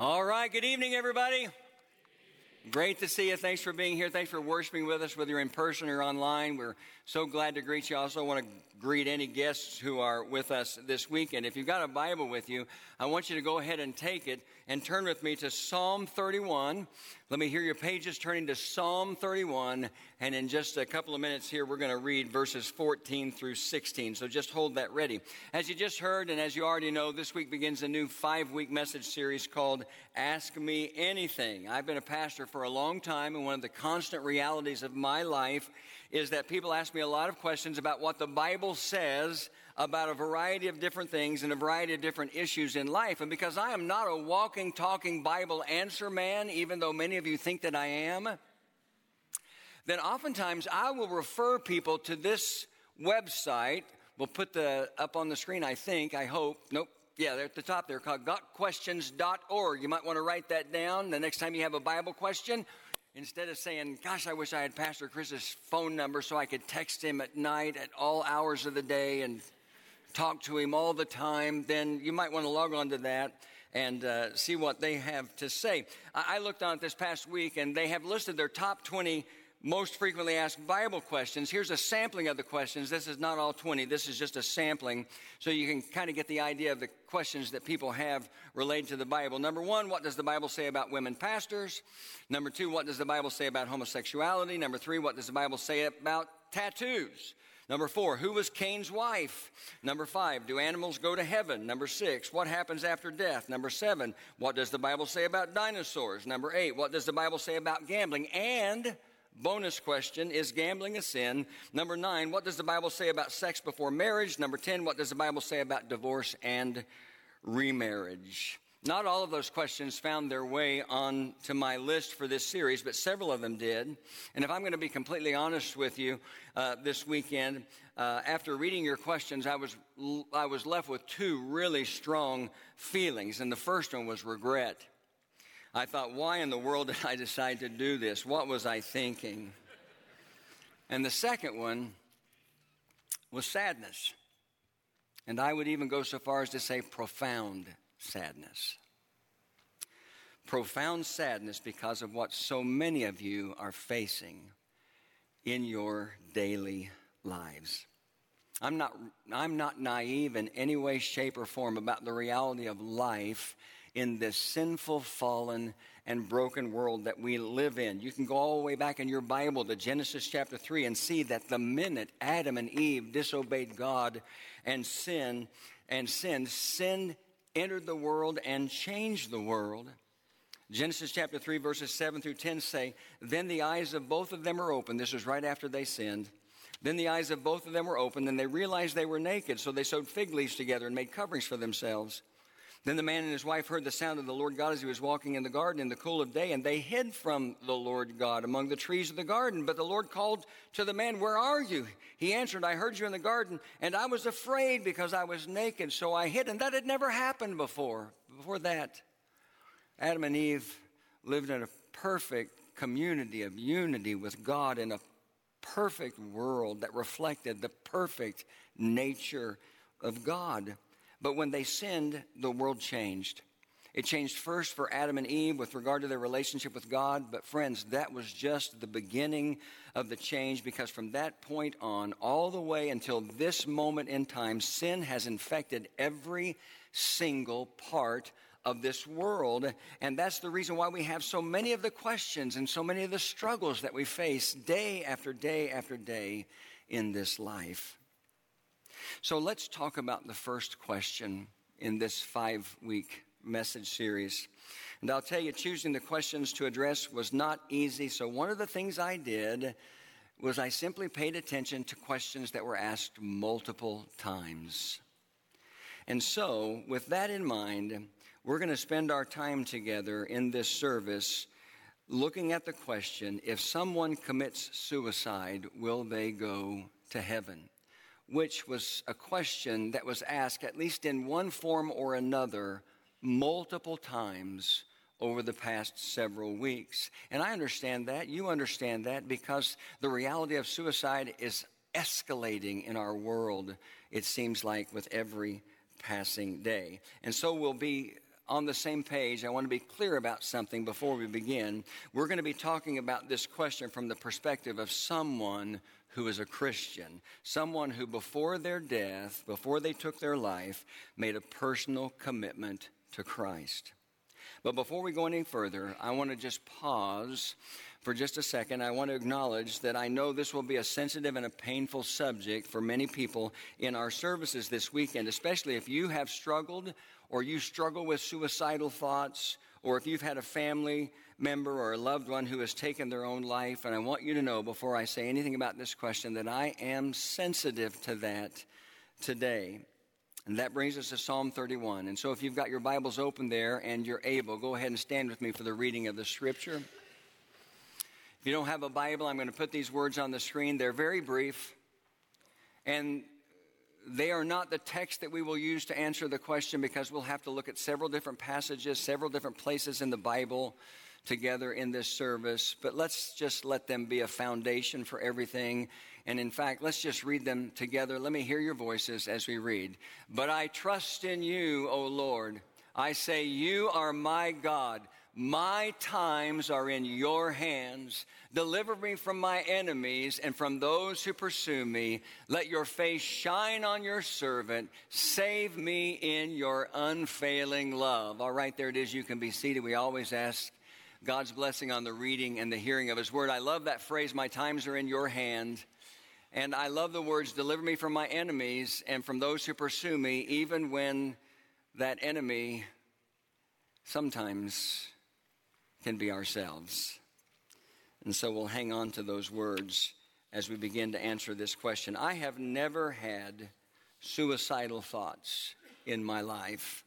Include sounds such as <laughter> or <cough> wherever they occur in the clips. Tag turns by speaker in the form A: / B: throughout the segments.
A: All right, good evening, everybody. Great to see you. Thanks for being here. Thanks for worshiping with us, whether you're in person or online. We're so glad to greet you. I also want to greet any guests who are with us this weekend. If you've got a Bible with you, I want you to go ahead and take it and turn with me to Psalm 31. Let me hear your pages turning to Psalm 31. And in just a couple of minutes here, we're going to read verses 14 through 16. So just hold that ready. As you just heard, and as you already know, this week begins a new five week message series called Ask Me Anything. I've been a pastor for a long time, and one of the constant realities of my life is that people ask me a lot of questions about what the Bible says about a variety of different things and a variety of different issues in life. And because I am not a walking, talking Bible answer man, even though many of you think that I am, then oftentimes I will refer people to this website. We'll put the up on the screen, I think, I hope. Nope. Yeah, they're at the top there called gotquestions.org. You might want to write that down the next time you have a Bible question. Instead of saying, Gosh, I wish I had Pastor Chris's phone number so I could text him at night at all hours of the day and talk to him all the time, then you might want to log on to that and uh, see what they have to say. I looked on it this past week and they have listed their top 20 most frequently asked Bible questions. Here's a sampling of the questions. This is not all 20. This is just a sampling. So you can kind of get the idea of the questions that people have related to the Bible. Number one, what does the Bible say about women pastors? Number two, what does the Bible say about homosexuality? Number three, what does the Bible say about tattoos? Number four, who was Cain's wife? Number five, do animals go to heaven? Number six, what happens after death? Number seven, what does the Bible say about dinosaurs? Number eight, what does the Bible say about gambling? And Bonus question Is gambling a sin? Number nine, what does the Bible say about sex before marriage? Number 10, what does the Bible say about divorce and remarriage? Not all of those questions found their way on to my list for this series, but several of them did. And if I'm going to be completely honest with you uh, this weekend, uh, after reading your questions, I was I was left with two really strong feelings, and the first one was regret. I thought, why in the world did I decide to do this? What was I thinking? And the second one was sadness. And I would even go so far as to say profound sadness. Profound sadness because of what so many of you are facing in your daily lives. I'm not, I'm not naive in any way, shape, or form about the reality of life in this sinful, fallen, and broken world that we live in. You can go all the way back in your Bible to Genesis chapter 3 and see that the minute Adam and Eve disobeyed God and sin and sin, sin entered the world and changed the world. Genesis chapter 3 verses 7 through 10 say, Then the eyes of both of them are open. This was right after they sinned. Then the eyes of both of them were opened, and they realized they were naked, so they sewed fig leaves together and made coverings for themselves. Then the man and his wife heard the sound of the Lord God as he was walking in the garden in the cool of day, and they hid from the Lord God among the trees of the garden. But the Lord called to the man, Where are you? He answered, I heard you in the garden, and I was afraid because I was naked, so I hid. And that had never happened before. Before that, Adam and Eve lived in a perfect community of unity with God in a perfect world that reflected the perfect nature of God. But when they sinned, the world changed. It changed first for Adam and Eve with regard to their relationship with God. But, friends, that was just the beginning of the change because from that point on, all the way until this moment in time, sin has infected every single part of this world. And that's the reason why we have so many of the questions and so many of the struggles that we face day after day after day in this life. So let's talk about the first question in this five week message series. And I'll tell you, choosing the questions to address was not easy. So one of the things I did was I simply paid attention to questions that were asked multiple times. And so, with that in mind, we're going to spend our time together in this service looking at the question if someone commits suicide, will they go to heaven? Which was a question that was asked, at least in one form or another, multiple times over the past several weeks. And I understand that. You understand that because the reality of suicide is escalating in our world, it seems like, with every passing day. And so we'll be on the same page, I want to be clear about something before we begin. We're going to be talking about this question from the perspective of someone who is a Christian, someone who before their death, before they took their life, made a personal commitment to Christ. But before we go any further, I want to just pause for just a second. I want to acknowledge that I know this will be a sensitive and a painful subject for many people in our services this weekend, especially if you have struggled or you struggle with suicidal thoughts or if you've had a family member or a loved one who has taken their own life. And I want you to know before I say anything about this question that I am sensitive to that today. And that brings us to Psalm 31. And so if you've got your Bibles open there and you're able, go ahead and stand with me for the reading of the scripture. If you don't have a Bible, I'm going to put these words on the screen. They're very brief, and they are not the text that we will use to answer the question because we'll have to look at several different passages, several different places in the Bible together in this service. But let's just let them be a foundation for everything and in fact, let's just read them together. Let me hear your voices as we read. But I trust in you, O Lord. I say, You are my God. My times are in your hands. Deliver me from my enemies and from those who pursue me. Let your face shine on your servant. Save me in your unfailing love. All right, there it is. You can be seated. We always ask God's blessing on the reading and the hearing of his word. I love that phrase, My times are in your hand. And I love the words, deliver me from my enemies and from those who pursue me, even when that enemy sometimes can be ourselves. And so we'll hang on to those words as we begin to answer this question. I have never had suicidal thoughts in my life,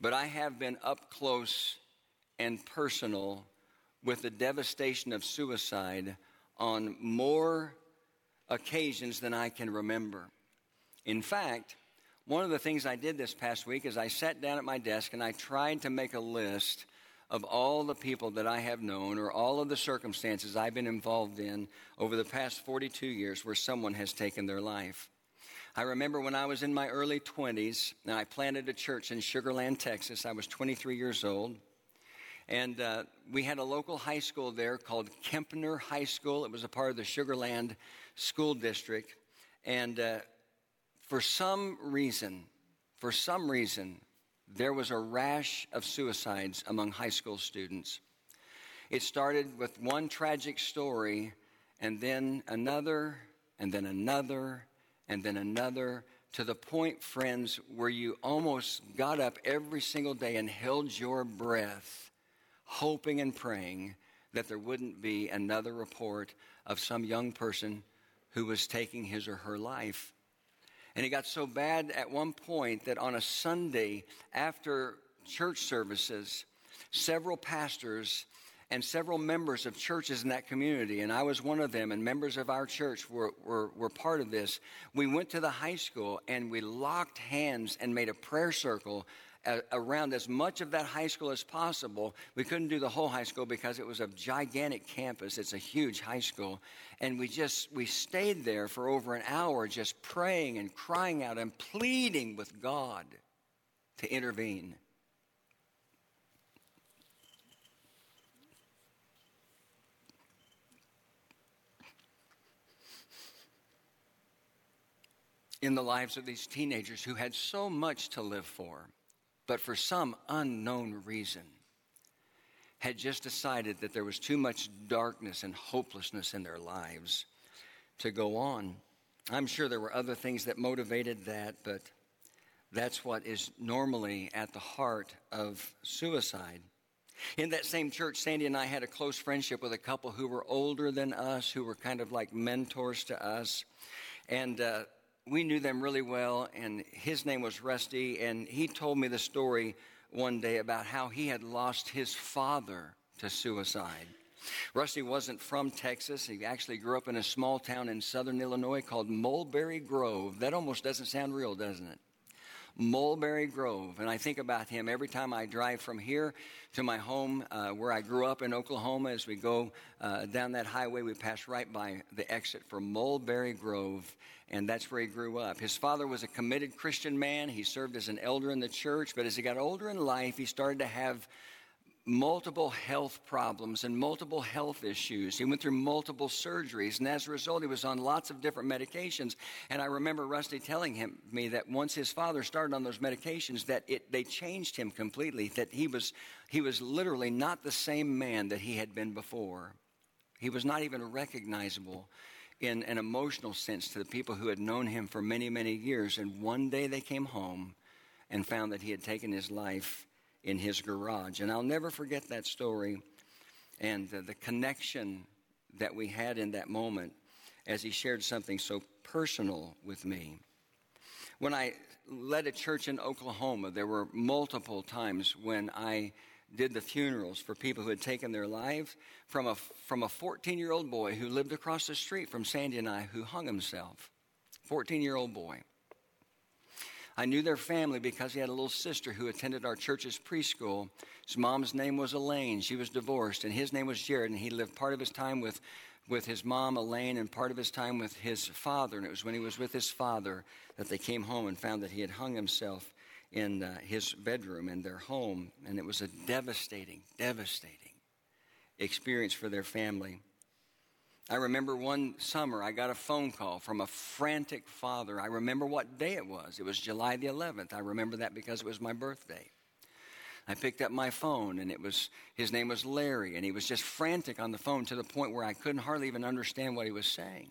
A: but I have been up close and personal with the devastation of suicide on more occasions than I can remember. In fact, one of the things I did this past week is I sat down at my desk and I tried to make a list of all the people that I have known or all of the circumstances I've been involved in over the past 42 years where someone has taken their life. I remember when I was in my early 20s and I planted a church in Sugar Land, Texas. I was 23 years old. And uh, we had a local high school there called Kempner High School. It was a part of the Sugar Land School District. And uh, for some reason, for some reason, there was a rash of suicides among high school students. It started with one tragic story, and then another, and then another, and then another, to the point, friends, where you almost got up every single day and held your breath, hoping and praying that there wouldn't be another report of some young person who was taking his or her life. And it got so bad at one point that on a Sunday after church services, several pastors and several members of churches in that community, and I was one of them, and members of our church were, were, were part of this. We went to the high school and we locked hands and made a prayer circle around as much of that high school as possible. We couldn't do the whole high school because it was a gigantic campus. It's a huge high school. And we just, we stayed there for over an hour just praying and crying out and pleading with God to intervene. in the lives of these teenagers who had so much to live for but for some unknown reason had just decided that there was too much darkness and hopelessness in their lives to go on. I'm sure there were other things that motivated that, but that's what is normally at the heart of suicide. In that same church, Sandy and I had a close friendship with a couple who were older than us, who were kind of like mentors to us. And uh, we knew them really well, and his name was Rusty, and he told me the story one day about how he had lost his father to suicide. Rusty wasn't from Texas. He actually grew up in a small town in southern Illinois called Mulberry Grove. That almost doesn't sound real, doesn't it? Mulberry Grove. And I think about him every time I drive from here to my home uh, where I grew up in Oklahoma. As we go uh, down that highway, we pass right by the exit for Mulberry Grove, and that's where he grew up. His father was a committed Christian man. He served as an elder in the church, but as he got older in life, he started to have multiple health problems and multiple health issues. He went through multiple surgeries, and as a result, he was on lots of different medications. And I remember Rusty telling him me that once his father started on those medications, that it they changed him completely. That he was he was literally not the same man that he had been before. He was not even recognizable in an emotional sense to the people who had known him for many, many years. And one day they came home and found that he had taken his life in his garage. And I'll never forget that story and the, the connection that we had in that moment as he shared something so personal with me. When I led a church in Oklahoma, there were multiple times when I did the funerals for people who had taken their lives from a, from a 14 year old boy who lived across the street from Sandy and I who hung himself. 14 year old boy. I knew their family because he had a little sister who attended our church's preschool. His mom's name was Elaine. She was divorced, and his name was Jared, and he lived part of his time with, with his mom, Elaine, and part of his time with his father. And it was when he was with his father that they came home and found that he had hung himself in uh, his bedroom in their home. And it was a devastating, devastating experience for their family. I remember one summer I got a phone call from a frantic father. I remember what day it was. It was July the 11th. I remember that because it was my birthday. I picked up my phone and it was his name was Larry and he was just frantic on the phone to the point where I couldn't hardly even understand what he was saying.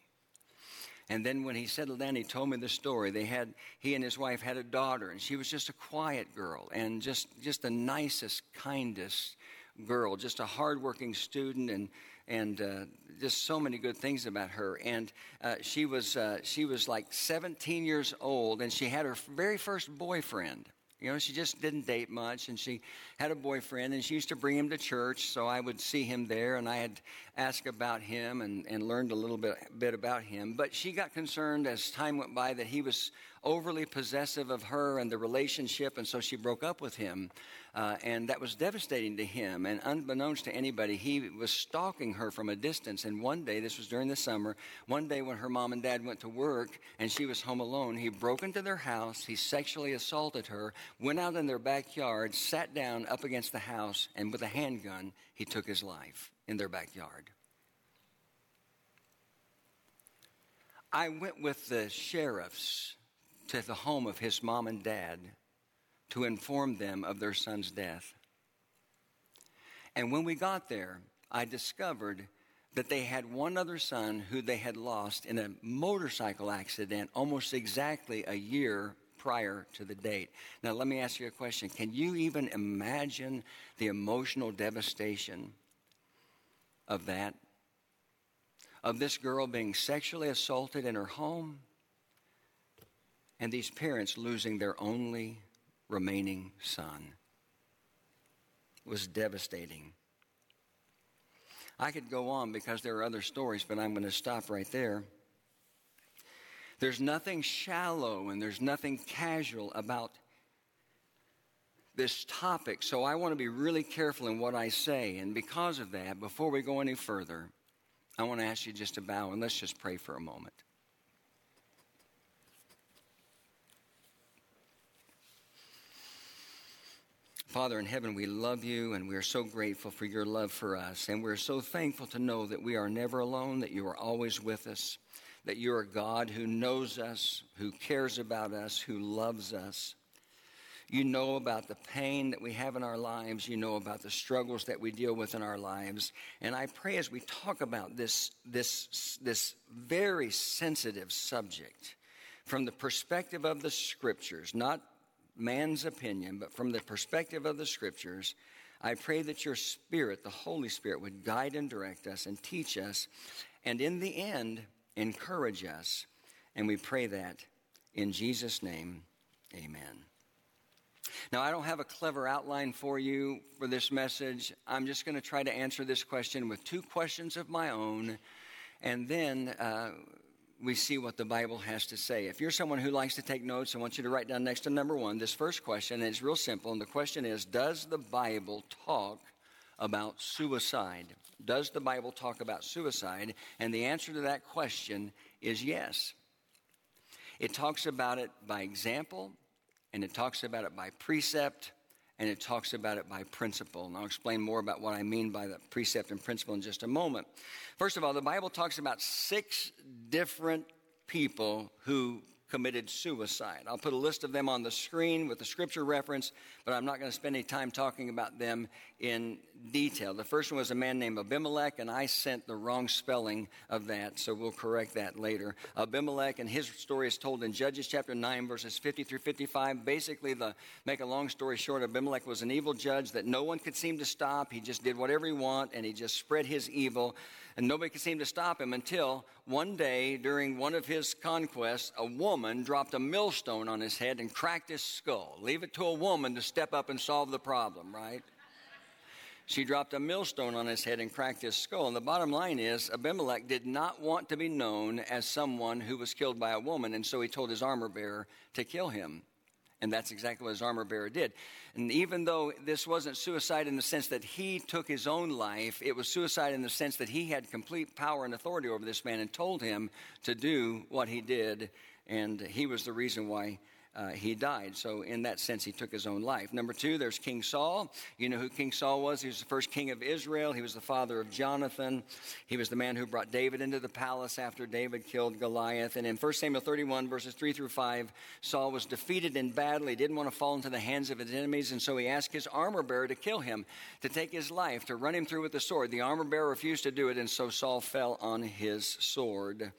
A: And then when he settled down, he told me the story. They had he and his wife had a daughter, and she was just a quiet girl and just just the nicest, kindest girl, just a hardworking student and and uh, just so many good things about her. And uh, she was uh, she was like 17 years old, and she had her very first boyfriend. You know, she just didn't date much, and she had a boyfriend, and she used to bring him to church, so I would see him there, and I had asked about him and, and learned a little bit, bit about him. But she got concerned as time went by that he was overly possessive of her and the relationship, and so she broke up with him. Uh, and that was devastating to him. And unbeknownst to anybody, he was stalking her from a distance. And one day, this was during the summer, one day when her mom and dad went to work and she was home alone, he broke into their house, he sexually assaulted her, went out in their backyard, sat down up against the house, and with a handgun, he took his life in their backyard. I went with the sheriffs to the home of his mom and dad to inform them of their son's death. And when we got there, I discovered that they had one other son who they had lost in a motorcycle accident almost exactly a year prior to the date. Now, let me ask you a question. Can you even imagine the emotional devastation of that? Of this girl being sexually assaulted in her home and these parents losing their only remaining son. Was devastating. I could go on because there are other stories, but I'm going to stop right there. There's nothing shallow and there's nothing casual about this topic, so I want to be really careful in what I say. And because of that, before we go any further, I want to ask you just to bow and let's just pray for a moment. Father in heaven, we love you and we are so grateful for your love for us. And we're so thankful to know that we are never alone, that you are always with us, that you're God who knows us, who cares about us, who loves us. You know about the pain that we have in our lives. You know about the struggles that we deal with in our lives. And I pray as we talk about this, this, this very sensitive subject from the perspective of the scriptures, not man's opinion, but from the perspective of the scriptures, I pray that your Spirit, the Holy Spirit, would guide and direct us and teach us, and in the end, encourage us. And we pray that in Jesus' name, amen. Now, I don't have a clever outline for you for this message. I'm just going to try to answer this question with two questions of my own, and then uh, we see what the Bible has to say. If you're someone who likes to take notes, I want you to write down next to number one this first question, and it's real simple. And the question is Does the Bible talk about suicide? Does the Bible talk about suicide? And the answer to that question is yes. It talks about it by example, and it talks about it by precept, and it talks about it by principle. And I'll explain more about what I mean by the precept and principle in just a moment. First of all, the Bible talks about six different people who committed suicide. I'll put a list of them on the screen with the scripture reference, but I'm not going to spend any time talking about them in detail. The first one was a man named Abimelech, and I sent the wrong spelling of that, so we'll correct that later. Abimelech, and his story is told in Judges chapter 9, verses 50 through 55. Basically, the make a long story short, Abimelech was an evil judge that no one could seem to stop. He just did whatever he wanted, and he just spread his evil and nobody could seem to stop him until one day during one of his conquests, a woman dropped a millstone on his head and cracked his skull. Leave it to a woman to step up and solve the problem, right? She dropped a millstone on his head and cracked his skull. And the bottom line is, Abimelech did not want to be known as someone who was killed by a woman, and so he told his armor bearer to kill him. And that's exactly what his armor bearer did. And even though this wasn't suicide in the sense that he took his own life, it was suicide in the sense that he had complete power and authority over this man and told him to do what he did. And he was the reason why uh, he died. So, in that sense, he took his own life. Number two, there's King Saul. You know who King Saul was? He was the first king of Israel. He was the father of Jonathan. He was the man who brought David into the palace after David killed Goliath. And in 1 Samuel 31, verses 3 through 5, Saul was defeated in battle. He didn't want to fall into the hands of his enemies, and so he asked his armor bearer to kill him, to take his life, to run him through with the sword. The armor bearer refused to do it, and so Saul fell on his sword.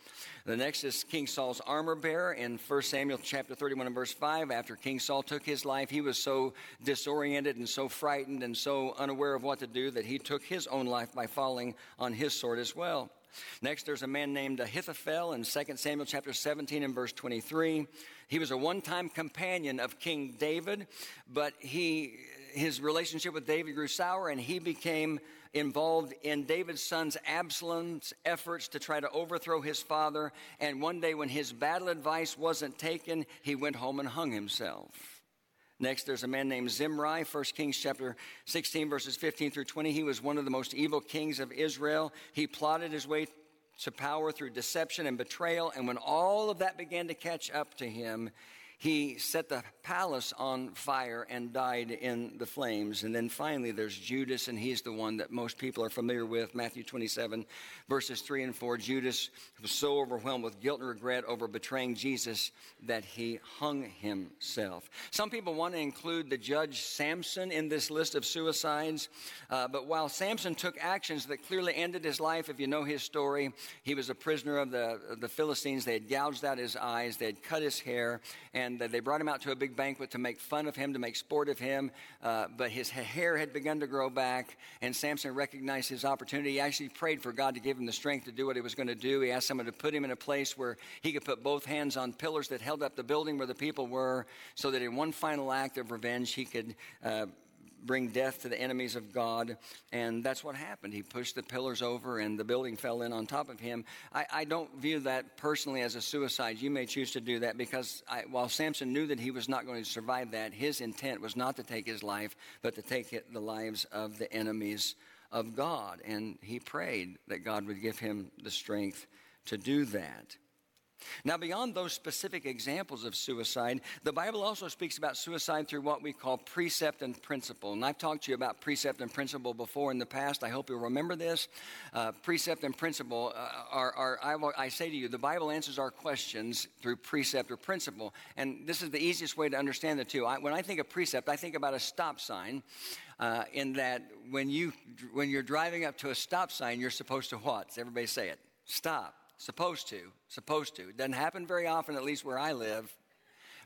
A: The next is King Saul's armor bearer in 1 Samuel chapter 31 and verse 5. After King Saul took his life, he was so disoriented and so frightened and so unaware of what to do that he took his own life by falling on his sword as well. Next, there's a man named Ahithophel in 2 Samuel chapter 17 and verse 23. He was a one time companion of King David, but he, his relationship with David grew sour and he became involved in David's son's Absalom's efforts to try to overthrow his father. And one day, when his battle advice wasn't taken, he went home and hung himself. Next, there's a man named Zimri, 1 Kings chapter 16, verses 15 through 20. He was one of the most evil kings of Israel. He plotted his way to power through deception and betrayal. And when all of that began to catch up to him, he set the palace on fire and died in the flames. And then finally, there's Judas, and he's the one that most people are familiar with Matthew 27, verses 3 and 4. Judas was so overwhelmed with guilt and regret over betraying Jesus that he hung himself. Some people want to include the judge Samson in this list of suicides, uh, but while Samson took actions that clearly ended his life, if you know his story, he was a prisoner of the, the Philistines. They had gouged out his eyes, they had cut his hair, and and they brought him out to a big banquet to make fun of him, to make sport of him. Uh, but his hair had begun to grow back, and Samson recognized his opportunity. He actually prayed for God to give him the strength to do what he was going to do. He asked someone to put him in a place where he could put both hands on pillars that held up the building where the people were, so that in one final act of revenge, he could. Uh, bring death to the enemies of God. And that's what happened. He pushed the pillars over and the building fell in on top of him. I, I don't view that personally as a suicide. You may choose to do that because I, while Samson knew that he was not going to survive that, his intent was not to take his life, but to take it, the lives of the enemies of God. And he prayed that God would give him the strength to do that. Now, beyond those specific examples of suicide, the Bible also speaks about suicide through what we call precept and principle. And I've talked to you about precept and principle before in the past. I hope you'll remember this. Uh, precept and principle uh, are, are I, I, say to you, the Bible answers our questions through precept or principle. And this is the easiest way to understand the two. I, when I think of precept, I think about a stop sign. Uh, in that when you when you're driving up to a stop sign, you're supposed to what? Everybody say it? Stop Supposed to. Supposed to. It doesn't happen very often, at least where I live.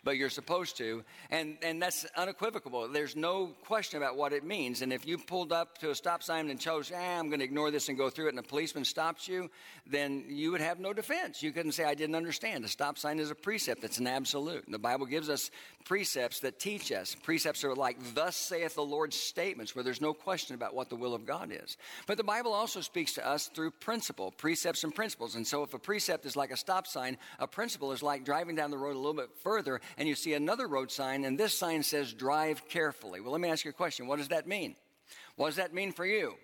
A: But you're supposed to. And, and that's unequivocal. There's no question about what it means. And if you pulled up to a stop sign and chose, ah, I'm going to ignore this and go through it, and a policeman stops you, then you would have no defense. You couldn't say, I didn't understand. A stop sign is a precept, it's an absolute. And the Bible gives us precepts that teach us. Precepts are like, Thus saith the Lord statements, where there's no question about what the will of God is. But the Bible also speaks to us through principle, precepts and principles. And so if a precept is like a stop sign, a principle is like driving down the road a little bit further and you see another road sign, and this sign says drive carefully. Well, let me ask you a question. What does that mean? What does that mean for you?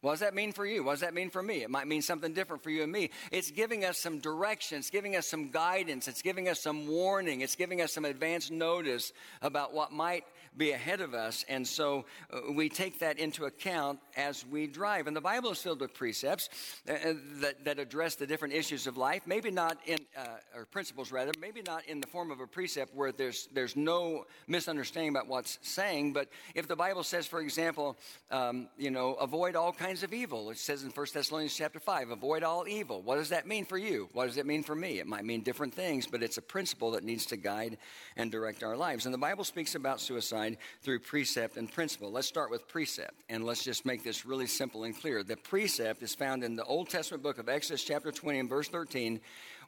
A: What does that mean for you? What does that mean for me? It might mean something different for you and me. It's giving us some direction, it's giving us some guidance, it's giving us some warning, it's giving us some advance notice about what might be ahead of us. And so uh, we take that into account as we drive. And the Bible is filled with precepts uh, uh, that, that address the different issues of life, maybe not in, uh, or principles rather, maybe not in the form of a precept where there's, there's no misunderstanding about what's saying. But if the Bible says, for example, um, you know, avoid all kinds of evil, it says in 1 Thessalonians chapter 5, avoid all evil. What does that mean for you? What does it mean for me? It might mean different things, but it's a principle that needs to guide and direct our lives. And the Bible speaks about suicide through precept and principle. Let's start with precept, and let's just make this really simple and clear. The precept is found in the Old Testament book of Exodus, chapter 20, and verse 13,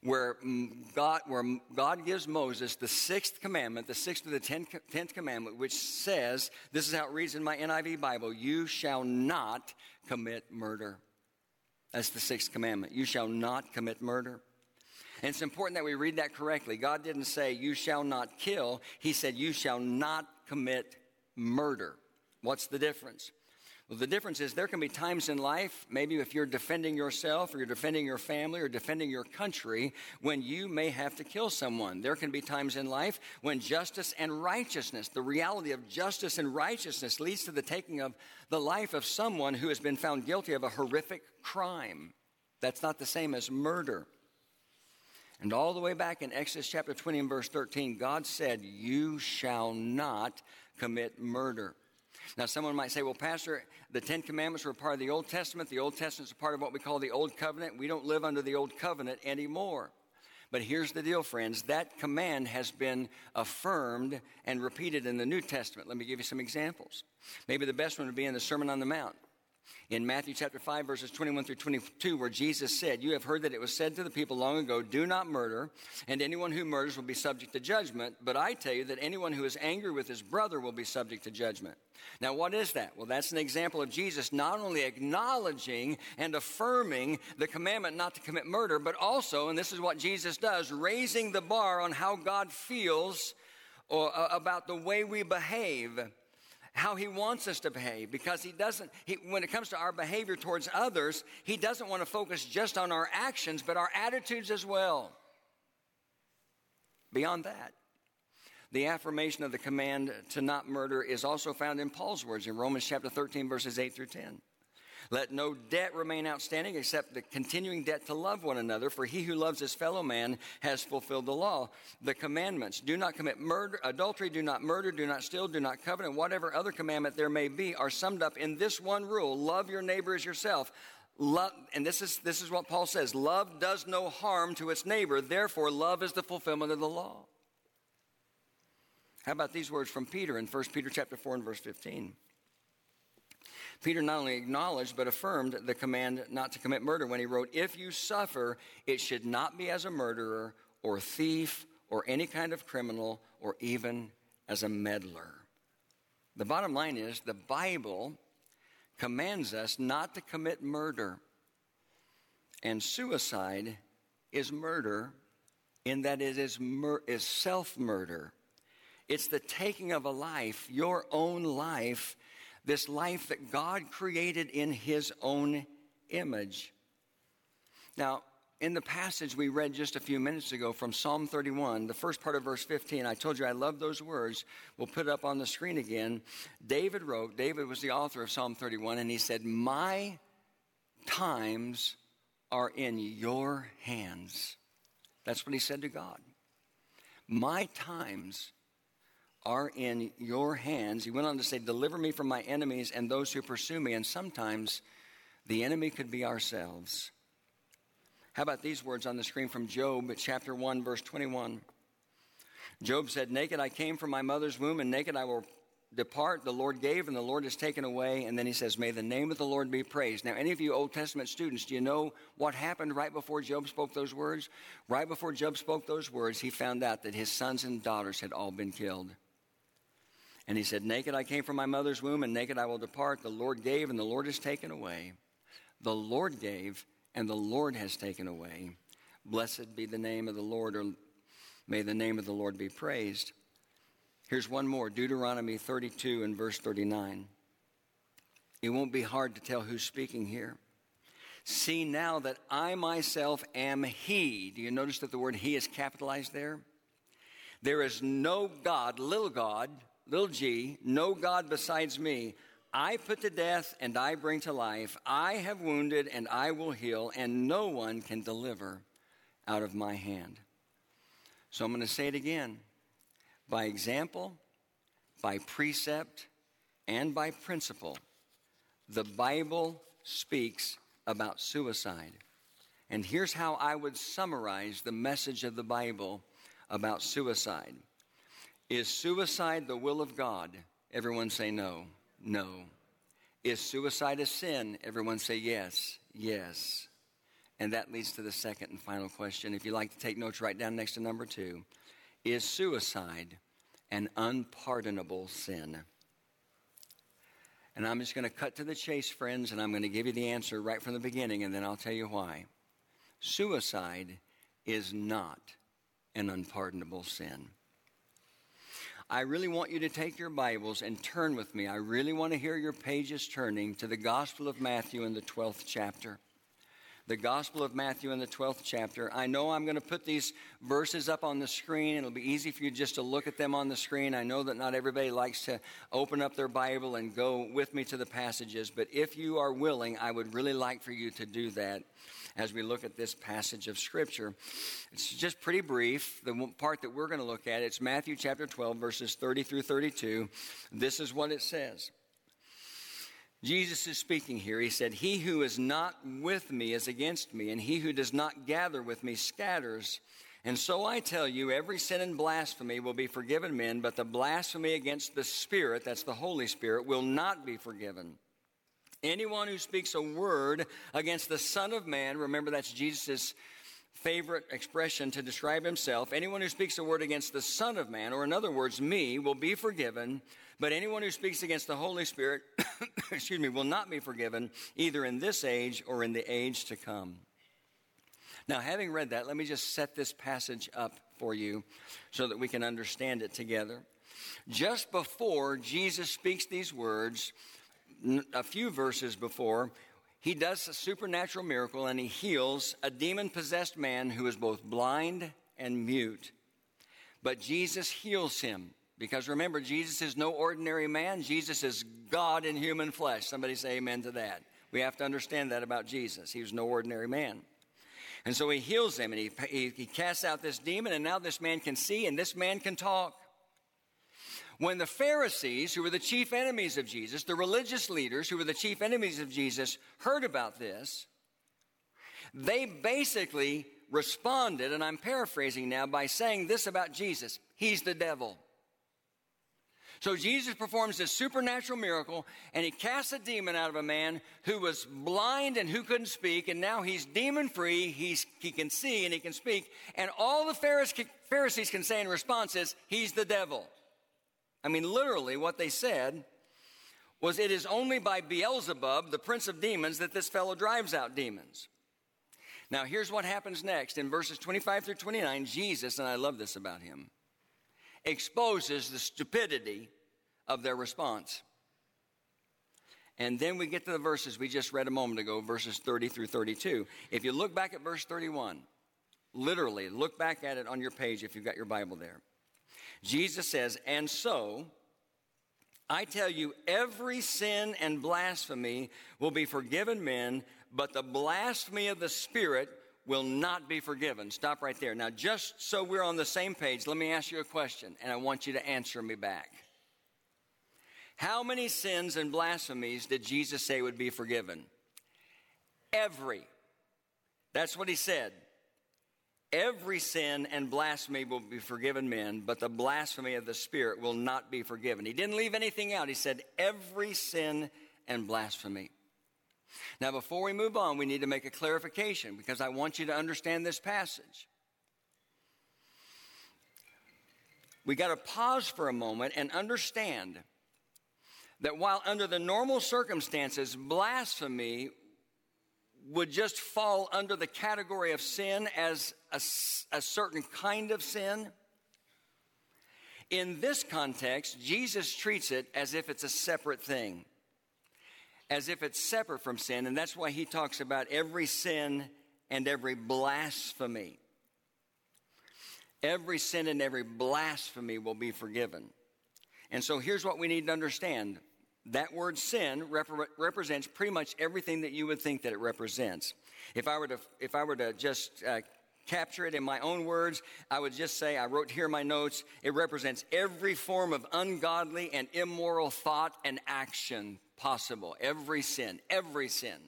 A: where mm, God, where God gives Moses the sixth commandment, the sixth of the tenth commandment, which says, This is how it reads in my NIV Bible you shall not commit murder. That's the sixth commandment. You shall not commit murder. And it's important that we read that correctly. God didn't say, You shall not kill. He said, You shall not commit murder. What's the difference? Well, the difference is there can be times in life, maybe if you're defending yourself or you're defending your family or defending your country, when you may have to kill someone. There can be times in life when justice and righteousness, the reality of justice and righteousness, leads to the taking of the life of someone who has been found guilty of a horrific crime. That's not the same as murder. And all the way back in Exodus chapter 20 and verse 13, God said, You shall not commit murder. Now, someone might say, well, Pastor, the Ten Commandments were part of the Old Testament. The Old Testament is a part of what we call the Old Covenant. We don't live under the Old Covenant anymore. But here's the deal, friends that command has been affirmed and repeated in the New Testament. Let me give you some examples. Maybe the best one would be in the Sermon on the Mount in Matthew chapter 5, verses 21 through 22, where Jesus said, You have heard that it was said to the people long ago, Do not murder, and anyone who murders will be subject to judgment. But I tell you that anyone who is angry with his brother will be subject to judgment. Now, what is that? Well, that's an example of Jesus not only acknowledging and affirming the commandment not to commit murder, but also, and this is what Jesus does, raising the bar on how God feels uh, about the way we behave how he wants us to behave because he doesn't he, when it comes to our behavior towards others he doesn't want to focus just on our actions but our attitudes as well. Beyond that the affirmation of the command to not murder is also found in paul's words in romans chapter 13 verses 8 through 10 let no debt remain outstanding except the continuing debt to love one another, for he who loves his fellow man has fulfilled the law. The commandments do not commit murder, adultery, do not murder, do not steal, do not covet, and whatever other commandment there may be are summed up in this one rule love your neighbor as yourself. Love, and this is, this is what Paul says love does no harm to its neighbor, therefore, love is the fulfillment of the law. How about these words from Peter in 1 Peter chapter 4 and verse 15? Peter not only acknowledged but affirmed the command not to commit murder when he wrote, If you suffer, it should not be as a murderer or thief or any kind of criminal or even as a meddler. The bottom line is the Bible commands us not to commit murder. And suicide is murder in that it is, mur- is self murder. It's the taking of a life, your own life, this life that God created in His own image. Now, in the passage we read just a few minutes ago from Psalm 31, the first part of verse 15, I told you I love those words. We'll put it up on the screen again. David wrote, David was the author of Psalm 31, and he said, My times are in your hands. That's what he said to God. My times are in your hands. He went on to say, Deliver me from my enemies and those who pursue me. And sometimes the enemy could be ourselves. How about these words on the screen from Job, chapter 1, verse 21? Job said, Naked I came from my mother's womb, and naked I will depart. The Lord gave, and the Lord has taken away. And then he says, May the name of the Lord be praised. Now, any of you Old Testament students, do you know what happened right before Job spoke those words? Right before Job spoke those words, he found out that his sons and daughters had all been killed. And he said, Naked I came from my mother's womb, and naked I will depart. The Lord gave, and the Lord has taken away. The Lord gave, and the Lord has taken away. Blessed be the name of the Lord, or May the name of the Lord be praised. Here's one more Deuteronomy 32 and verse 39. It won't be hard to tell who's speaking here. See now that I myself am He. Do you notice that the word He is capitalized there? There is no God, little God, little g, no God besides me. I put to death and I bring to life. I have wounded and I will heal, and no one can deliver out of my hand. So I'm going to say it again. By example, by precept, and by principle, the Bible speaks about suicide. And here's how I would summarize the message of the Bible about suicide Is suicide the will of God? Everyone say no. No. Is suicide a sin? Everyone say yes. Yes. And that leads to the second and final question. If you'd like to take notes, write down next to number two Is suicide an unpardonable sin? And I'm just going to cut to the chase, friends, and I'm going to give you the answer right from the beginning, and then I'll tell you why. Suicide is not an unpardonable sin. I really want you to take your Bibles and turn with me. I really want to hear your pages turning to the Gospel of Matthew in the 12th chapter the Gospel of Matthew in the 12th chapter. I know I'm going to put these verses up on the screen. It'll be easy for you just to look at them on the screen. I know that not everybody likes to open up their Bible and go with me to the passages, but if you are willing, I would really like for you to do that as we look at this passage of Scripture. It's just pretty brief. The part that we're going to look at, it's Matthew chapter 12, verses 30 through 32. This is what it says. Jesus is speaking here. He said, He who is not with me is against me, and he who does not gather with me scatters. And so I tell you, every sin and blasphemy will be forgiven men, but the blasphemy against the Spirit, that's the Holy Spirit, will not be forgiven. Anyone who speaks a word against the Son of Man, remember that's Jesus' favorite expression to describe himself. Anyone who speaks a word against the Son of Man, or in other words, me, will be forgiven. But anyone who speaks against the Holy Spirit, <coughs> excuse me, will not be forgiven either in this age or in the age to come. Now, having read that, let me just set this passage up for you so that we can understand it together. Just before Jesus speaks these words, a few verses before, he does a supernatural miracle and he heals a demon possessed man who is both blind and mute. But Jesus heals him. Because remember, Jesus is no ordinary man. Jesus is God in human flesh. Somebody say amen to that. We have to understand that about Jesus. He was no ordinary man. And so he heals him and he, he, he casts out this demon, and now this man can see and this man can talk. When the Pharisees, who were the chief enemies of Jesus, the religious leaders, who were the chief enemies of Jesus, heard about this, they basically responded, and I'm paraphrasing now, by saying this about Jesus He's the devil. So Jesus performs this supernatural miracle and he casts a demon out of a man who was blind and who couldn't speak. And now he's demon free. He's, he can see and he can speak. And all the Pharisees can say in response is, He's the devil. I mean, literally, what they said was, It is only by Beelzebub, the prince of demons, that this fellow drives out demons. Now, here's what happens next. In verses 25 through 29, Jesus, and I love this about him, exposes the stupidity of their response. And then we get to the verses we just read a moment ago, verses 30 through 32. If you look back at verse 31, literally, look back at it on your page if you've got your Bible there. Jesus says, And so, I tell you, every sin and blasphemy will be forgiven men, but the blasphemy of the Spirit will not be forgiven. Stop right there. Now, just so we're on the same page, let me ask you a question, and I want you to answer me back. How many sins and blasphemies did Jesus say would be forgiven? Every. That's what he said. Every sin and blasphemy will be forgiven men, but the blasphemy of the Spirit will not be forgiven. He didn't leave anything out. He said, every sin and blasphemy. Now, before we move on, we need to make a clarification because I want you to understand this passage. We got to pause for a moment and understand that while under the normal circumstances, blasphemy would just fall under the category of sin as a, a, certain kind of sin. In this context, Jesus treats it as if it's a separate thing, as if it's separate from sin, and that's why he talks about every sin and every blasphemy. Every sin and every blasphemy will be forgiven. And so here's what we need to understand that word sin rep- represents pretty much everything that you would think that it represents. If I were to, if I were to just uh, capture it in my own words, I would just say, I wrote here my notes, it represents every form of ungodly and immoral thought and action possible. Every sin, every sin.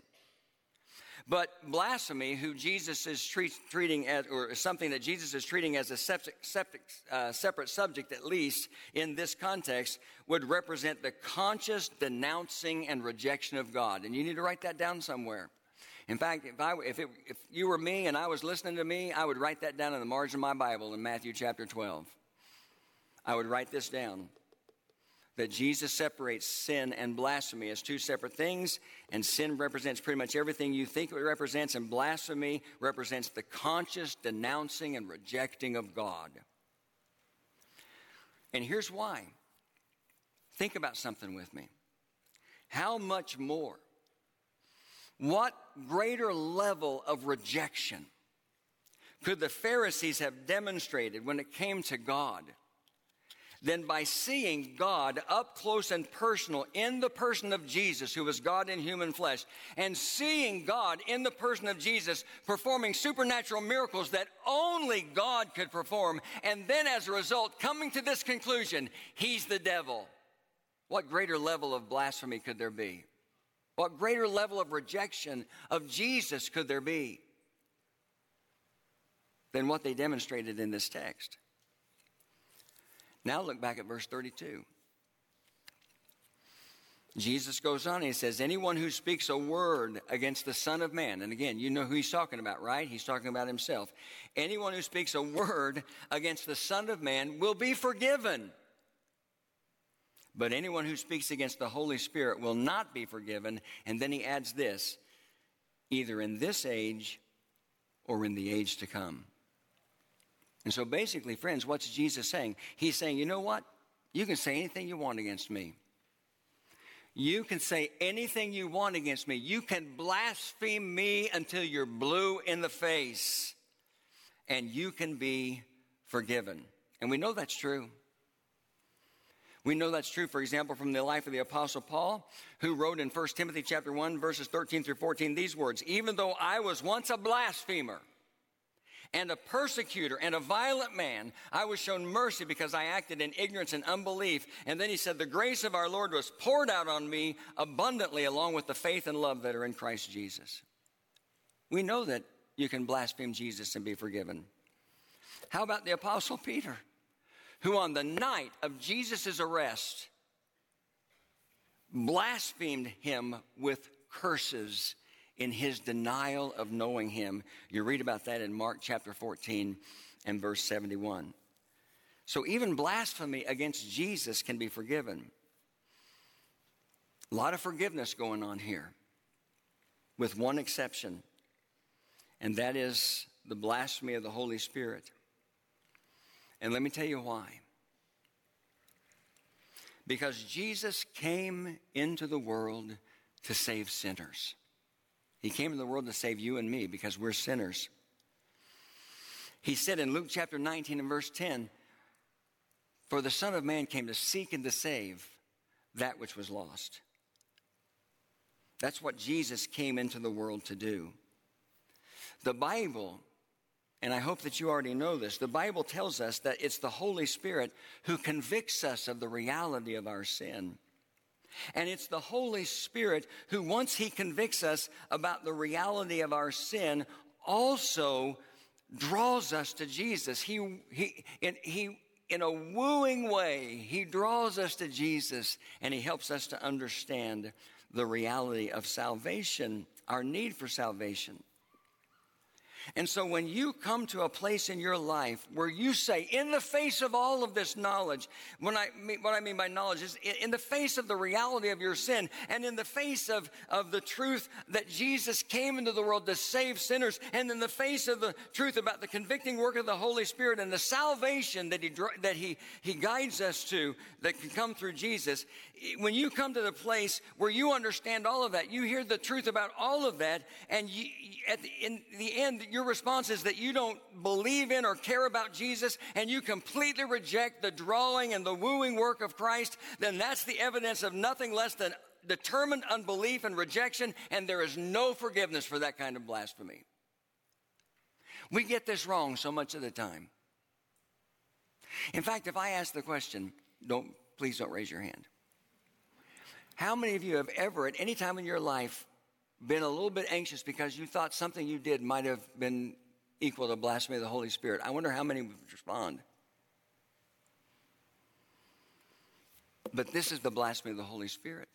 A: But blasphemy, who Jesus is treat, treating as, or something that Jesus is treating as a septic, septic, uh, separate subject, at least in this context, would represent the conscious denouncing and rejection of God. And you need to write that down somewhere. In fact, if, I, if, it, if you were me and I was listening to me, I would write that down in the margin of my Bible in Matthew chapter 12. I would write this down that Jesus separates sin and blasphemy as two separate things, and sin represents pretty much everything you think it represents, and blasphemy represents the conscious denouncing and rejecting of God. And here's why. Think about something with me. How much more? What greater level of rejection could the Pharisees have demonstrated when it came to God? Than by seeing God up close and personal in the person of Jesus, who was God in human flesh, and seeing God in the person of Jesus performing supernatural miracles that only God could perform, and then as a result, coming to this conclusion, he's the devil. What greater level of blasphemy could there be? What greater level of rejection of Jesus could there be than what they demonstrated in this text? Now look back at verse 32. Jesus goes on, he says, Anyone who speaks a word against the Son of Man, and again, you know who he's talking about, right? He's talking about himself. Anyone who speaks a word against the Son of Man will be forgiven. But anyone who speaks against the Holy Spirit will not be forgiven. And then he adds this either in this age or in the age to come. And so basically, friends, what's Jesus saying? He's saying, you know what? You can say anything you want against me. You can say anything you want against me. You can blaspheme me until you're blue in the face, and you can be forgiven. And we know that's true. We know that's true, for example, from the life of the Apostle Paul, who wrote in 1 Timothy chapter 1, verses 13 through 14 these words Even though I was once a blasphemer, and a persecutor and a violent man, I was shown mercy because I acted in ignorance and unbelief. And then he said, The grace of our Lord was poured out on me abundantly, along with the faith and love that are in Christ Jesus. We know that you can blaspheme Jesus and be forgiven. How about the Apostle Peter, who on the night of Jesus' arrest blasphemed him with curses in his denial of knowing him. You read about that in Mark chapter 14 and verse 71. So even blasphemy against Jesus can be forgiven. A lot of forgiveness going on here, with one exception, and that is the blasphemy of the Holy Spirit. And let me tell you why. Because Jesus came into the world to save sinners. He came in the world to save you and me because we're sinners. He said in Luke chapter 19 and verse 10 For the Son of Man came to seek and to save that which was lost. That's what Jesus came into the world to do. The Bible, and I hope that you already know this, the Bible tells us that it's the Holy Spirit who convicts us of the reality of our sin. And it's the Holy Spirit who, once He convicts us about the reality of our sin, also draws us to Jesus. He, he, in, he, in a wooing way, he draws us to Jesus and he helps us to understand the reality of salvation, our need for salvation. And so when you come to a place in your life where you say, in the face of all of this knowledge, when I mean, what I mean by knowledge is in the face of the reality of your sin and in the face of, of the truth that Jesus came into the world to save sinners and in the face of the truth about the convicting work of the Holy Spirit and the salvation that he, that he, he guides us to that can come through Jesus, when you come to the place where you understand all of that, you hear the truth about all of that, and you, at the, in the end, your response is that you don't believe in or care about Jesus, and you completely reject the drawing and the wooing work of Christ, then that's the evidence of nothing less than determined unbelief and rejection, and there is no forgiveness for that kind of blasphemy. We get this wrong so much of the time. In fact, if I ask the question, don't please don't raise your hand. How many of you have ever, at any time in your life, been a little bit anxious because you thought something you did might have been equal to blasphemy of the Holy Spirit? I wonder how many would respond. But this is the blasphemy of the Holy Spirit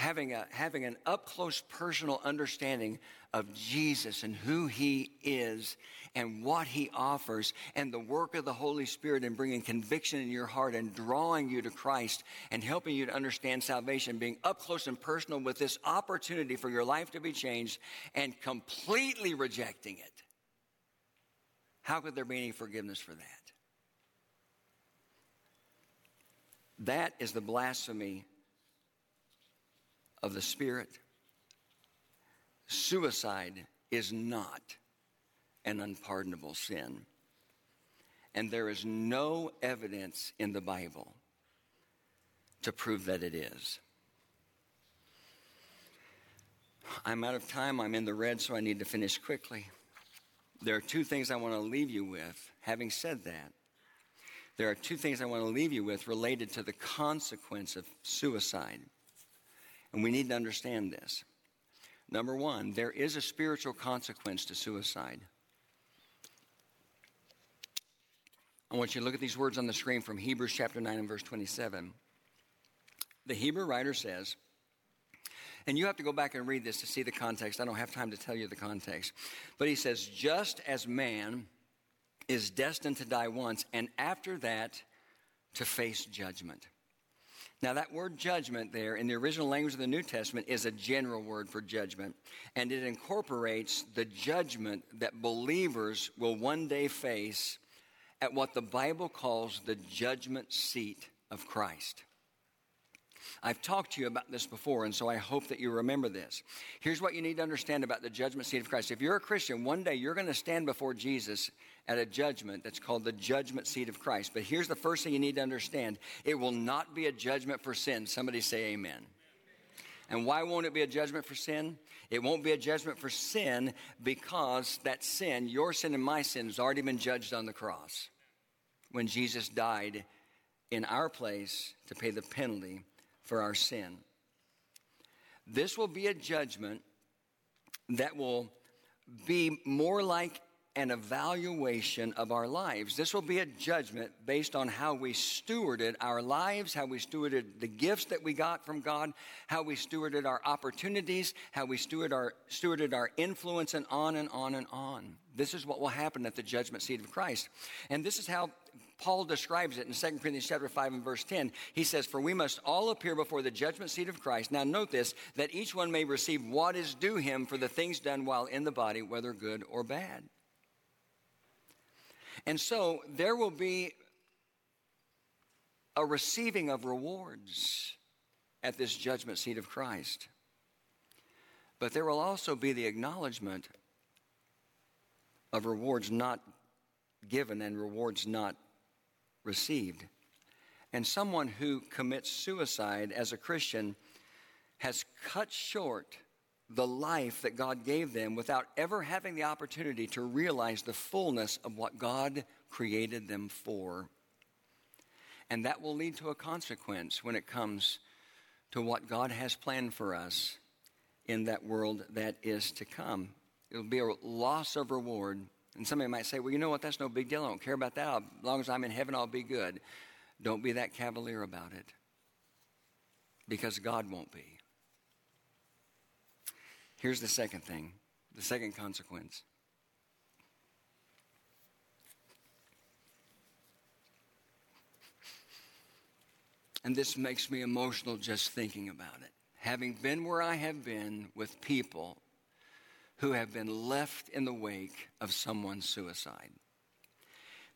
A: having, a, having an up close personal understanding of Jesus and who he is and what he offers and the work of the Holy Spirit in bringing conviction in your heart and drawing you to Christ and helping you to understand salvation, being up close and personal with this opportunity for your life to be changed and completely rejecting it. How could there be any forgiveness for that? That is the blasphemy of the Spirit. Suicide is not an unpardonable sin. And there is no evidence in the Bible to prove that it is. I'm out of time. I'm in the red, so I need to finish quickly. There are two things I want to leave you with. Having said that, there are two things I want to leave you with related to the consequence of suicide. And we need to understand this. Number one, there is a spiritual consequence to suicide. I want you to look at these words on the screen from Hebrews chapter 9 and verse 27. The Hebrew writer says, and you have to go back and read this to see the context. I don't have time to tell you the context. But he says, just as man is destined to die once, and after that, to face judgment. Now, that word judgment there in the original language of the New Testament is a general word for judgment, and it incorporates the judgment that believers will one day face at what the Bible calls the judgment seat of Christ. I've talked to you about this before, and so I hope that you remember this. Here's what you need to understand about the judgment seat of Christ. If you're a Christian, one day you're going to stand before Jesus at a judgment that's called the judgment seat of Christ. But here's the first thing you need to understand it will not be a judgment for sin. Somebody say amen. And why won't it be a judgment for sin? It won't be a judgment for sin because that sin, your sin and my sin, has already been judged on the cross when Jesus died in our place to pay the penalty for our sin. This will be a judgment that will be more like an evaluation of our lives. This will be a judgment based on how we stewarded our lives, how we stewarded the gifts that we got from God, how we stewarded our opportunities, how we stewarded our, stewarded our influence, and on and on and on. This is what will happen at the judgment seat of Christ. And this is how Paul describes it in 2 Corinthians chapter 5 and verse 10. He says, For we must all appear before the judgment seat of Christ. Now note this, that each one may receive what is due him for the things done while in the body, whether good or bad. And so there will be a receiving of rewards at this judgment seat of Christ. But there will also be the acknowledgement of rewards not given and rewards not received. And someone who commits suicide as a Christian has cut short the life that God gave them without ever having the opportunity to realize the fullness of what God created them for. And that will lead to a consequence when it comes to what God has planned for us in that world that is to come. It'll be a loss of reward. And somebody might say, well, you know what? That's no big deal. I don't care about that. As long as I'm in heaven, I'll be good. Don't be that cavalier about it because God won't be. Here's the second thing the second consequence. And this makes me emotional just thinking about it. Having been where I have been with people who have been left in the wake of someone's suicide,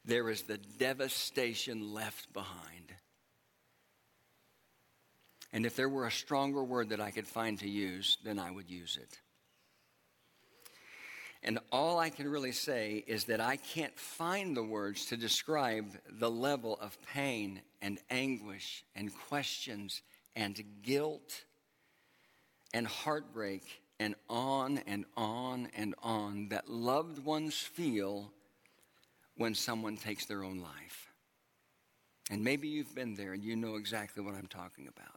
A: there is the devastation left behind. And if there were a stronger word that I could find to use, then I would use it. And all I can really say is that I can't find the words to describe the level of pain and anguish and questions and guilt and heartbreak and on and on and on that loved ones feel when someone takes their own life. And maybe you've been there and you know exactly what I'm talking about.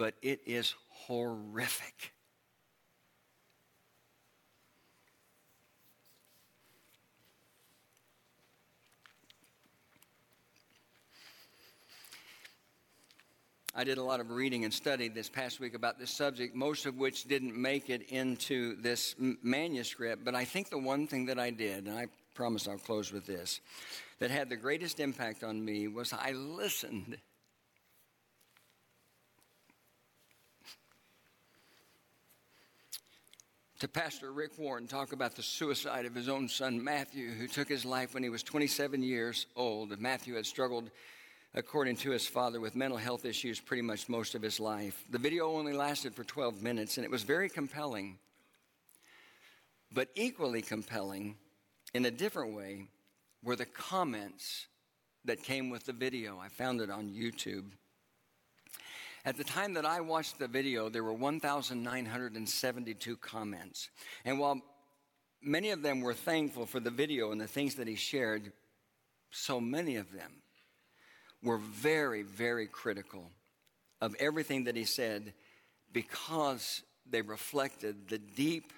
A: But it is horrific. I did a lot of reading and study this past week about this subject, most of which didn't make it into this m- manuscript. But I think the one thing that I did, and I promise I'll close with this, that had the greatest impact on me was I listened. To Pastor Rick Warren talk about the suicide of his own son Matthew, who took his life when he was 27 years old. Matthew had struggled according to his father, with mental health issues pretty much most of his life. The video only lasted for 12 minutes, and it was very compelling. But equally compelling, in a different way, were the comments that came with the video. I found it on YouTube. At the time that I watched the video, there were 1,972 comments. And while many of them were thankful for the video and the things that he shared, so many of them were very, very critical of everything that he said because they reflected the deep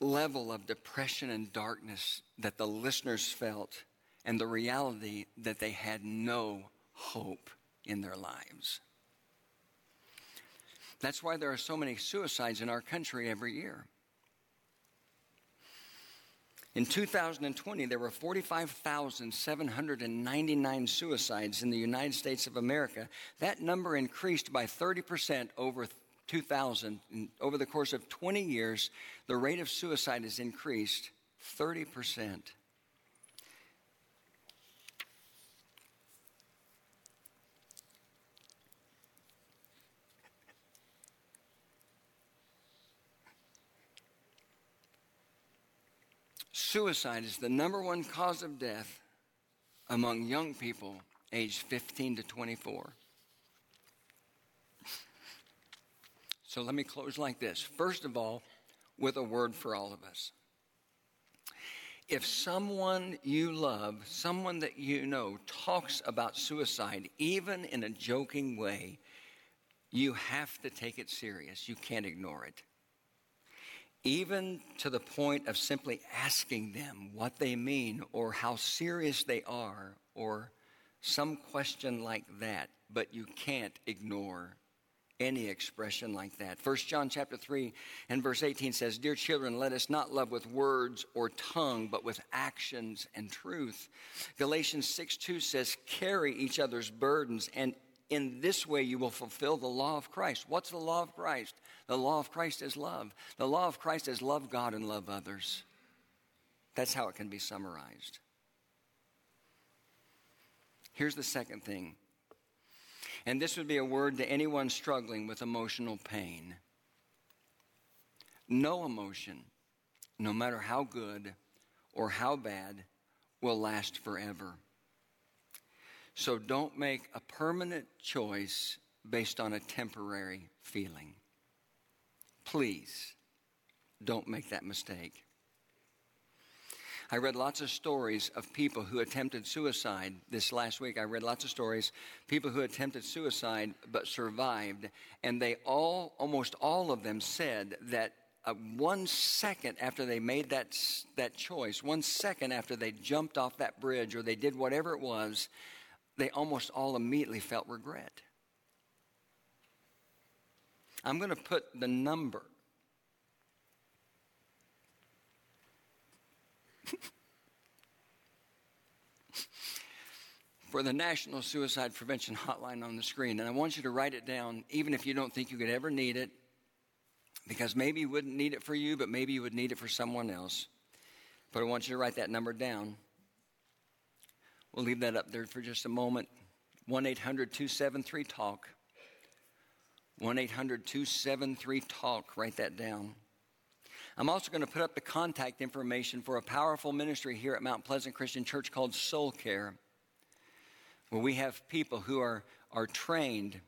A: level of depression and darkness that the listeners felt and the reality that they had no hope in their lives. That's why there are so many suicides in our country every year. In 2020, there were 45,799 suicides in the United States of America. That number increased by 30% over 2000. Over the course of 20 years, the rate of suicide has increased 30%. Suicide is the number one cause of death among young people aged 15 to 24. So let me close like this. First of all, with a word for all of us. If someone you love, someone that you know, talks about suicide, even in a joking way, you have to take it serious. You can't ignore it even to the point of simply asking them what they mean or how serious they are or some question like that but you can't ignore any expression like that 1 john chapter 3 and verse 18 says dear children let us not love with words or tongue but with actions and truth galatians 6 2 says carry each other's burdens and in this way you will fulfill the law of Christ. What's the law of Christ? The law of Christ is love. The law of Christ is love God and love others. That's how it can be summarized. Here's the second thing, and this would be a word to anyone struggling with emotional pain. No emotion, no matter how good or how bad, will last forever. So don't make a permanent choice based on a temporary feeling. Please don't make that mistake. I read lots of stories of people who attempted suicide this last week. I read lots of stories, people who attempted suicide but survived, and they all, almost all of them, said that uh, one second after they made that, that choice, one second after they jumped off that bridge or they did whatever it was, they almost all immediately felt regret. I'm going to put the number <laughs> for the National Suicide Prevention Hotline on the screen. And I want you to write it down, even if you don't think you could ever need it, because maybe you wouldn't need it for you, but maybe you would need it for someone else. But I want you to write that number down. We'll leave that up there for just a moment. 1 800 273 TALK. 1 800 273 TALK. Write that down. I'm also going to put up the contact information for a powerful ministry here at Mount Pleasant Christian Church called Soul Care, where we have people who are, are trained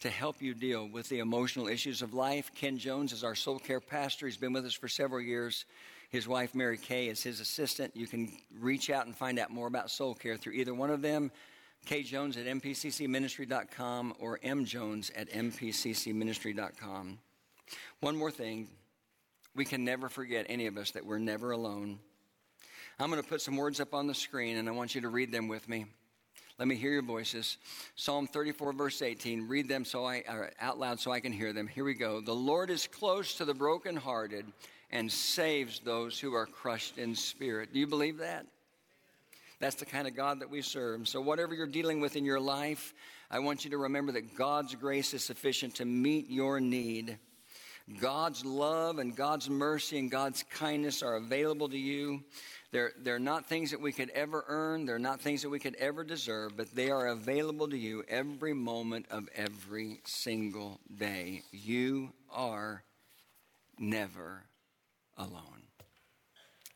A: to help you deal with the emotional issues of life. Ken Jones is our soul care pastor. He's been with us for several years. His wife, Mary Kay, is his assistant. You can reach out and find out more about soul care through either one of them. K. Jones at mpccministry.com or M. Jones at mpccministry.com. One more thing we can never forget, any of us, that we're never alone. I'm going to put some words up on the screen and I want you to read them with me. Let me hear your voices. Psalm 34, verse 18. Read them so I, uh, out loud so I can hear them. Here we go. The Lord is close to the brokenhearted and saves those who are crushed in spirit. Do you believe that? That's the kind of God that we serve. So, whatever you're dealing with in your life, I want you to remember that God's grace is sufficient to meet your need. God's love and God's mercy and God's kindness are available to you. They're, they're not things that we could ever earn, they're not things that we could ever deserve, but they are available to you every moment of every single day. You are never alone.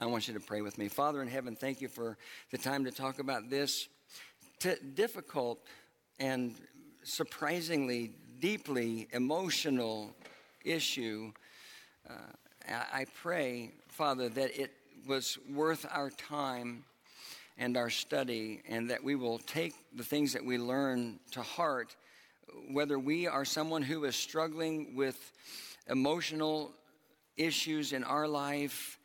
A: I want you to pray with me. Father in heaven, thank you for the time to talk about this t- difficult and surprisingly deeply emotional issue, uh, I pray, Father, that it was worth our time and our study, and that we will take the things that we learn to heart, whether we are someone who is struggling with emotional issues in our life,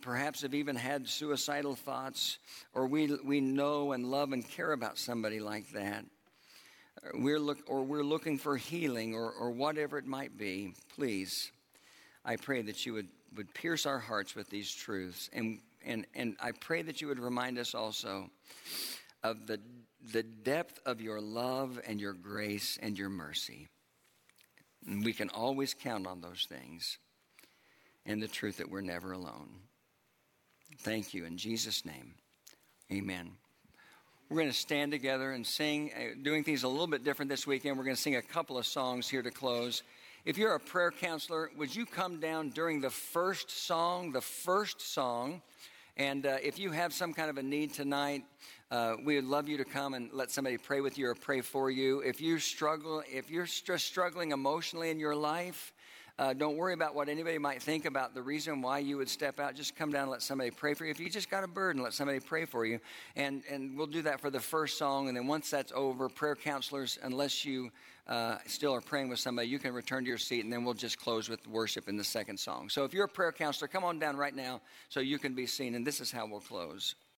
A: perhaps have even had suicidal thoughts, or we, we know and love and care about somebody like that we're look, or we're looking for healing or, or whatever it might be, please, I pray that you would, would pierce our hearts with these truths. And, and, and I pray that you would remind us also of the, the depth of your love and your grace and your mercy. We can always count on those things and the truth that we're never alone. Thank you. In Jesus' name, amen. We're going to stand together and sing, uh, doing things a little bit different this weekend. We're going to sing a couple of songs here to close. If you're a prayer counselor, would you come down during the first song, the first song? And uh, if you have some kind of a need tonight, uh, we would love you to come and let somebody pray with you or pray for you. If you struggle, if you're just struggling emotionally in your life, uh, don't worry about what anybody might think about the reason why you would step out. Just come down and let somebody pray for you. If you just got a burden, let somebody pray for you. And, and we'll do that for the first song. And then once that's over, prayer counselors, unless you uh, still are praying with somebody, you can return to your seat. And then we'll just close with worship in the second song. So if you're a prayer counselor, come on down right now so you can be seen. And this is how we'll close.